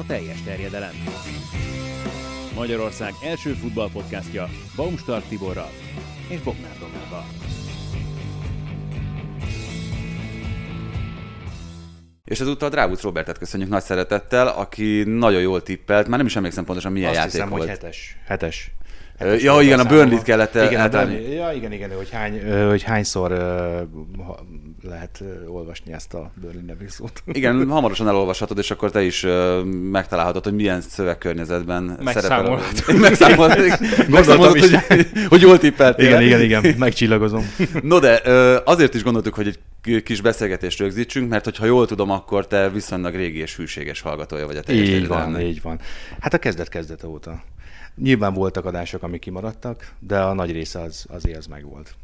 a teljes terjedelem. Magyarország első futballpodcastja Baumstark Tiborral és Bognár Domával. És ezúttal Drávuc Robertet köszönjük nagy szeretettel, aki nagyon jól tippelt, már nem is emlékszem pontosan milyen Azt játék hiszem, volt. hogy hetes. Hetes. Ja, igen, a Burnley-t kellett igen, eltenni. Burnley, ja, igen, igen, hogy, hány, hogy hányszor lehet olvasni ezt a Burnley nevű szót. Igen, hamarosan elolvashatod, és akkor te is megtalálhatod, hogy milyen szövegkörnyezetben szerepel. Megszámolhatod. Gondoltam is. hogy, hogy jól tippeltél. Igen, igen, igen, megcsillagozom. No de azért is gondoltuk, hogy egy kis beszélgetést rögzítsünk, mert hogyha jól tudom, akkor te viszonylag régi és hűséges hallgatója vagy a teljes Így van, így van. Hát a kezdet kezdete óta. Nyilván voltak adások, amik kimaradtak, de a nagy része az, azért az megvolt.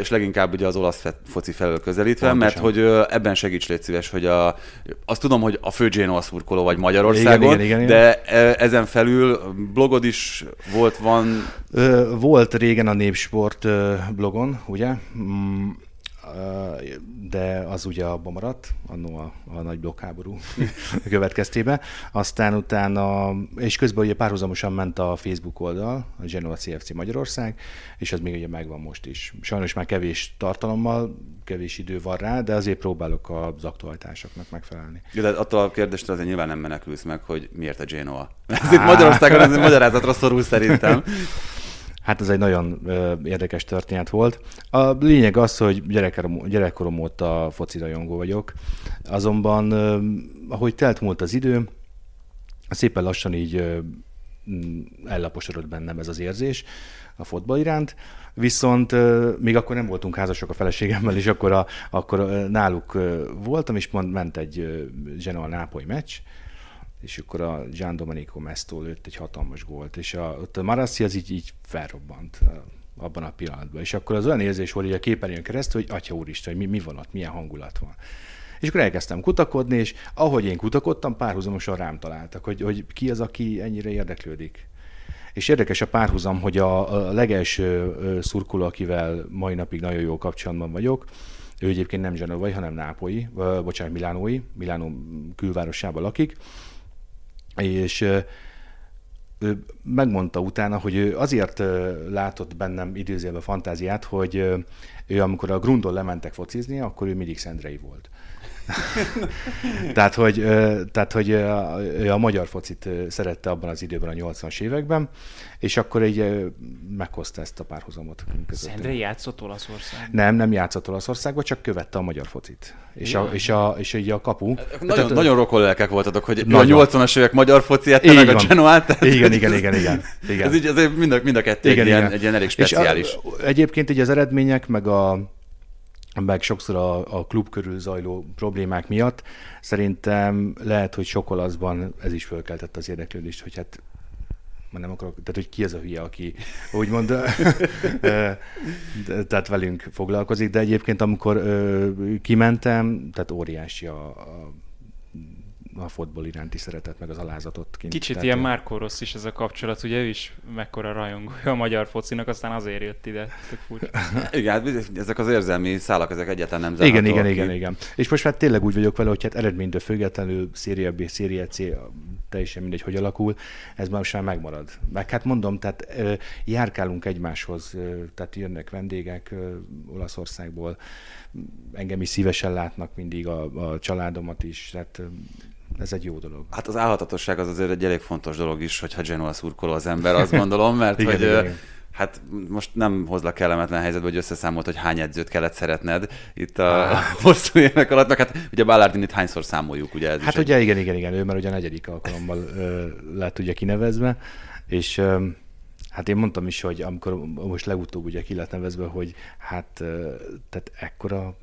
És leginkább ugye az olasz foci felől közelítve, Pontosan. mert hogy ebben segíts légy szíves, hogy a, azt tudom, hogy a fő Genoa szurkoló vagy Magyarországon, Igen, igen, igen, de e, ezen felül blogod is volt, van, Volt régen a Népsport blogon, ugye? De az ugye abba maradt, annó a, a nagy blokkháború következtében. Aztán utána, és közben ugye párhuzamosan ment a Facebook oldal, a Genoa CFC Magyarország, és az még ugye megvan most is. Sajnos már kevés tartalommal, kevés idő van rá, de azért próbálok az aktualitásoknak megfelelni. de attól a kérdéstől azért nyilván nem menekülsz meg, hogy miért a Genoa. Ez itt Magyarországon ez magyarázatra szorul szerintem. Hát ez egy nagyon ö, érdekes történet volt. A lényeg az, hogy gyerekkorom, gyerekkorom óta foci rajongó vagyok, azonban ö, ahogy telt múlt az idő, szépen lassan így ö, ellaposodott bennem ez az érzés a fotball iránt, viszont még akkor nem voltunk házasok a feleségemmel, és akkor, a, akkor náluk voltam, és mond, ment egy ö, Genoa Nápoly meccs, és akkor a Gian Domenico Mesto lőtt egy hatalmas gólt, és a, ott a Marassi az így, így felrobbant abban a pillanatban. És akkor az olyan érzés volt, hogy a képernyőn keresztül, hogy atya úristen, hogy mi, mi van ott, milyen hangulat van. És akkor elkezdtem kutakodni, és ahogy én kutakodtam, párhuzamosan rám találtak, hogy, hogy ki az, aki ennyire érdeklődik. És érdekes a párhuzam, hogy a, a legelső szurkoló, akivel mai napig nagyon jó kapcsolatban vagyok, ő egyébként nem zsenovai, hanem nápolyi, bocsánat, milánói, Milánó külvárosában lakik, és ő megmondta utána, hogy ő azért látott bennem időzélbe fantáziát, hogy ő amikor a Grundon lementek focizni, akkor ő mindig Szendrei volt. tehát, hogy, tehát, hogy ő a magyar focit szerette abban az időben, a 80-as években, és akkor így meghozta ezt a párhuzamot. közöttünk. Szendrei játszott Olaszország. Nem, nem játszott Olaszországban, csak követte a magyar focit. És, a, és, a, és így a kapu. Nagyon, nagyon rokon lelkek voltatok, hogy Nagyon. a 80-as évek magyar fociát, te meg a. Genoát. tehát- Igen, igen, igen, igen. igen. Ez így azért mind a, mind a kettő egy, ilyen, egy ilyen elég speciális. És a, egyébként így az eredmények, meg a meg sokszor a, a klub körül zajló problémák miatt. Szerintem lehet, hogy sok olaszban ez is fölkeltett az érdeklődést, hogy hát már nem akarok, tehát hogy ki ez a hülye, aki úgymond tehát velünk foglalkozik, de egyébként amikor ö, kimentem, tehát óriási a, a a fotball iránti szeretet, meg az alázatot kint. Kicsit Tehát, ilyen ö, Márko Rossz is ez a kapcsolat, ugye ő is mekkora rajongója a magyar focinak, aztán azért jött ide. Igen, hát ezek az érzelmi szálak, ezek egyáltalán nem Igen, zárhatóak igen, ki. igen, igen. És most már tényleg úgy vagyok vele, hogy hát eredménytől függetlenül Széria B, Széria C, teljesen mindegy, hogy alakul, ez már most már megmarad. Meg hát mondom, tehát járkálunk egymáshoz, tehát jönnek vendégek Olaszországból, engem is szívesen látnak mindig, a, a családomat is, tehát ez egy jó dolog. Hát az állhatatosság az azért egy elég fontos dolog is, hogyha Genoa szurkoló az ember, azt gondolom, mert Igen, hogy igen, hát most nem hozlak kellemetlen helyzetbe, hogy összeszámolt, hogy hány edzőt kellett szeretned itt a hosszú évek alatt, meg hát ugye Ballardinit hányszor számoljuk, ugye ez Hát is egy- ugye igen, igen, igen, ő már ugye a negyedik alkalommal ö, lett ugye kinevezve, és ö, hát én mondtam is, hogy amikor most legutóbb ugye ki lett nevezve, hogy hát tehát ekkora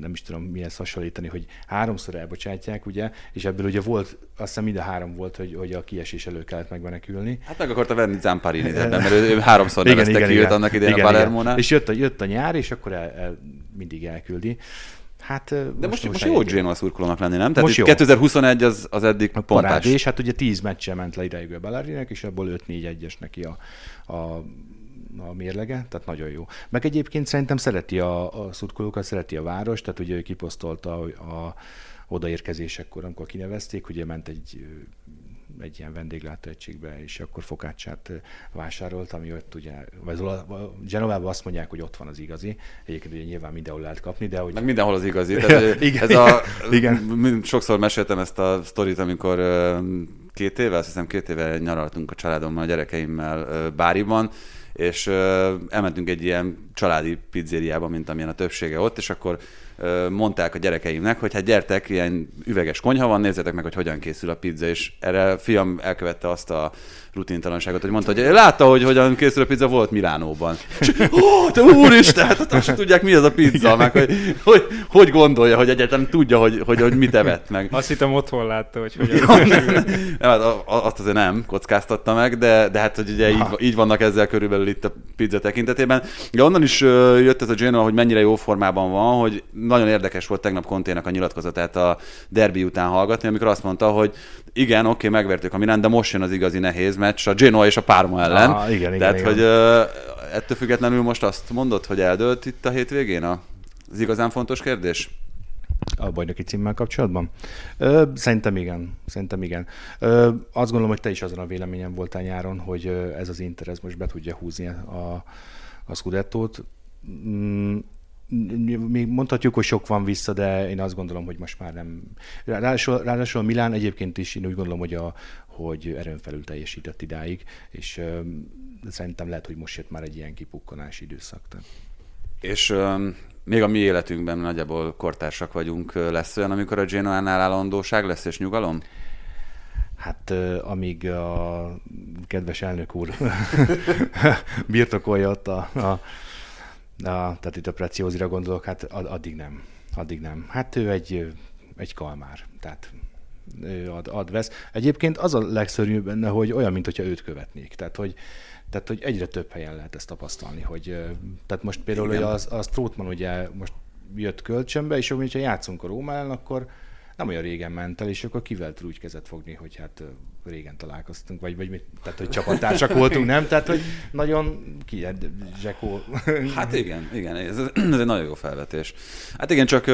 nem is tudom mihez hasonlítani, hogy háromszor elbocsátják, ugye, és ebből ugye volt, azt hiszem mind a három volt, hogy, hogy a kiesés elő kellett megmenekülni. Hát meg akarta venni Zamparini ebben, mert ő, ő háromszor nevezte ki őt annak idején a Palermónál. És jött a, jött a nyár, és akkor el, el, mindig elküldi. Hát, De most, most, most jó Genoa szurkolónak lenni, nem? Tehát Most jó. 2021 az, az eddig a pontás. parádés, hát ugye 10 meccsen ment le ideig a Bellarinek, és abból 5-4-1-es neki a, a a mérlege, tehát nagyon jó. Meg egyébként szerintem szereti a, a szurkolókat, szereti a város, tehát ugye ő kiposztolta a, a odaérkezésekor, amikor kinevezték, ugye ment egy egy ilyen vendéglátóegységbe, és akkor fokácsát vásárolt, ami ott ugye, vagy Genovában azt mondják, hogy ott van az igazi. Egyébként ugye nyilván mindenhol lehet kapni, de hogy... Meg mindenhol az igazi. Tehát, igen, ez a, igen. Sokszor meséltem ezt a sztorit, amikor két éve, azt hiszem két éve nyaraltunk a családommal, a gyerekeimmel Báriban, és elmentünk egy ilyen családi pizzériába, mint amilyen a többsége ott, és akkor mondták a gyerekeimnek, hogy hát gyertek, ilyen üveges konyha van, nézzétek meg, hogy hogyan készül a pizza, és erre a fiam elkövette azt a rutintalanságot, hogy mondta, hogy látta, hogy hogyan készül a pizza, volt Milánóban. És, ó, te úristen, hát azt tudják, mi az a pizza, meg hogy, hogy, hogy gondolja, hogy egyetem tudja, hogy, hogy, hogy mit evett meg. Azt hittem otthon látta, hogy hogyan. Ja, nem, nem, azt azért nem kockáztatta meg, de, de hát, hogy ugye így, így, vannak ezzel körülbelül itt a pizza tekintetében. De onnan is jött ez a Genoa, hogy mennyire jó formában van, hogy nagyon érdekes volt tegnap Kontének a nyilatkozatát a derbi után hallgatni, amikor azt mondta, hogy igen, oké, okay, megvertük a Milán, de most jön az igazi nehéz meccs a Genoa és a Parma ellen. Ah, igen, igen, Tehát, igen. hogy uh, ettől függetlenül most azt mondod, hogy eldőlt itt a hétvégén az igazán fontos kérdés? A bajnoki címmel kapcsolatban? Ö, szerintem igen. Szerintem igen. Ö, azt gondolom, hogy te is azon a véleményen voltál nyáron, hogy ez az Inter ez most be tudja húzni a, a Scudettót. Még mondhatjuk, hogy sok van vissza, de én azt gondolom, hogy most már nem. Ráadásul, ráadásul a Milán egyébként is én úgy gondolom, hogy, a, hogy erőn felül teljesített idáig, és uh, szerintem lehet, hogy most jött már egy ilyen kipukkanási időszak. Tehát. És um, még a mi életünkben nagyjából kortársak vagyunk, lesz olyan, amikor a Genoánál állandóság lesz és nyugalom? Hát amíg a kedves elnök úr birtokolja ott a a, tehát itt a preciózira gondolok, hát addig nem. Addig nem. Hát ő egy, egy kalmár, tehát ő ad, ad, vesz. Egyébként az a legszörnyűbb benne, hogy olyan, mint hogyha őt követnék. Tehát, hogy, tehát, hogy egyre több helyen lehet ezt tapasztalni, hogy tehát most például hogy az, az Strootman ugye most jött kölcsönbe, és akkor, hogyha játszunk a Rómán, akkor nem olyan régen ment el, és akkor kivel tud úgy kezet fogni, hogy hát régen találkoztunk, vagy, vagy mit, tehát hogy csapattársak voltunk, nem? Tehát, hogy nagyon ki, Zsekó. Hát igen, igen, ez, ez egy nagyon jó felvetés. Hát igen, csak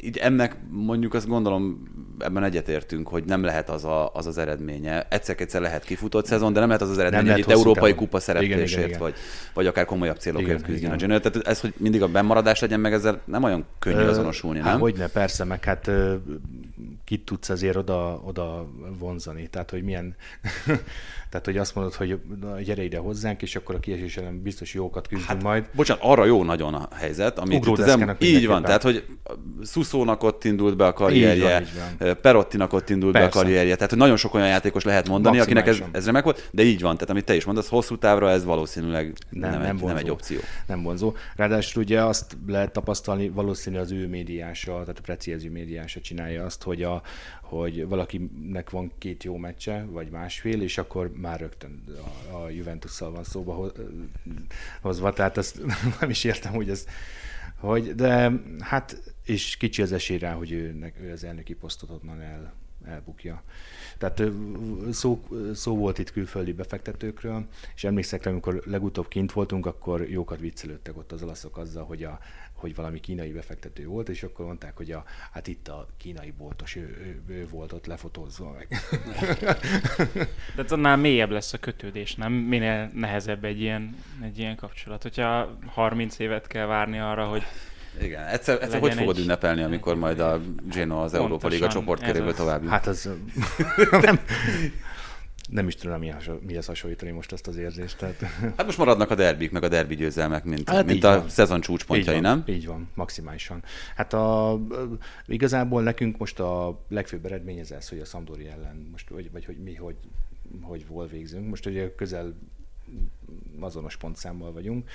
így ennek mondjuk azt gondolom, ebben egyetértünk, hogy nem lehet az a, az, az eredménye. Egyszer-egyszer lehet kifutott szezon, de nem lehet az az eredménye, hogy itt európai távon. kupa szereplésért, igen, igen, igen. Vagy, vagy akár komolyabb célokért küzdjön a Genoa. Tehát ez, hogy mindig a bemaradás legyen meg, ezzel nem olyan könnyű Ö, azonosulni, hát nem? Hogyne, persze, meg hát kit tudsz azért oda, oda vonzani. Tehát, hogy milyen tehát, hogy azt mondod, hogy gyere ide hozzánk, és akkor a kiesés ellen biztos jókat küzdünk hát, majd. Bocsánat, arra jó nagyon a helyzet, amit itt az em- így van, tehát, hogy Szuszónak ott indult be a karrierje, Perottinak ott indult Persze. be a karrierje, tehát hogy nagyon sok olyan játékos lehet mondani, akinek ez, ez remek volt, de így van, tehát amit te is mondasz, hosszú távra ez valószínűleg nem, nem, nem, egy, nem egy opció. Nem vonzó. Ráadásul ugye azt lehet tapasztalni, valószínű az ő médiása, tehát a precízű médiása csinálja azt, hogy, a, hogy valakinek van két jó meccse, vagy másfél, és akkor már rögtön a, a Juventus-szal van szóba hozva, tehát ezt nem is értem, hogy ez, hogy, de hát, és kicsi az esély rá, hogy ő, ő az elnöki posztot onnan el, elbukja. Tehát szó, szó volt itt külföldi befektetőkről, és emlékszek rá, amikor legutóbb kint voltunk, akkor jókat viccelődtek ott az olaszok azzal, hogy a hogy valami kínai befektető volt, és akkor mondták, hogy a, hát itt a kínai boltos, ő, ő, ő volt ott lefotózva meg. De annál mélyebb lesz a kötődés, nem? Minél nehezebb egy ilyen, egy ilyen kapcsolat. Hogyha 30 évet kell várni arra, hogy igen, egyszer, egyszer hogy fogod egy... ünnepelni, amikor majd a Genoa az Európa Liga csoportköréből tovább Hát az nem, nem is tudom, mihez hasonlítani most ezt az érzést. Tehát... Hát most maradnak a derbik, meg a derbi győzelmek, mint, hát mint a van. szezon csúcspontjai, így van, nem? Így van, maximálisan. Hát a, igazából nekünk most a legfőbb eredmény ez az, hogy a Szamdori ellen, most, vagy, vagy hogy mi, hogy, hogy hol végzünk. Most ugye közel azonos pontszámmal vagyunk.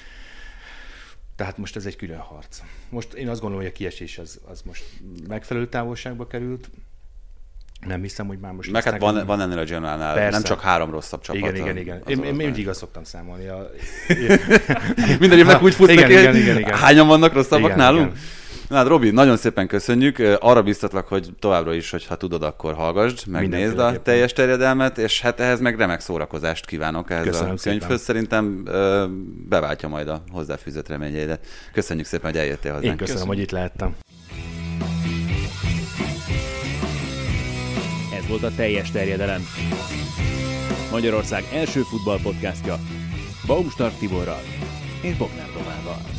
Tehát most ez egy külön harc. Most én azt gondolom, hogy a kiesés az, az most megfelelő távolságba került. Nem hiszem, hogy már most... Meg hát van, van ennél a Generalnál nem csak három rosszabb csapat. Igen, igen, igen. Én, én mindig azt szoktam számolni. A... Minden évnek úgy futnak igen, igen, igen, igen. Hányan vannak rosszabbak igen, nálunk? Igen. Na hát Robi, nagyon szépen köszönjük. Arra biztatlak, hogy továbbra is, hogyha tudod, akkor hallgassd, megnézd a teljes terjedelmet, és hát ehhez meg remek szórakozást kívánok ehhez Köszönöm a könyvhöz. Szépen. Szerintem beváltja majd a hozzáfűzött reményeidet. Köszönjük szépen, hogy eljöttél hozzánk. Én köszönöm, köszönöm. hogy itt lehettem. Ez volt a teljes terjedelem. Magyarország első futballpodcastja Baumstark Tiborral és Bognár Domával.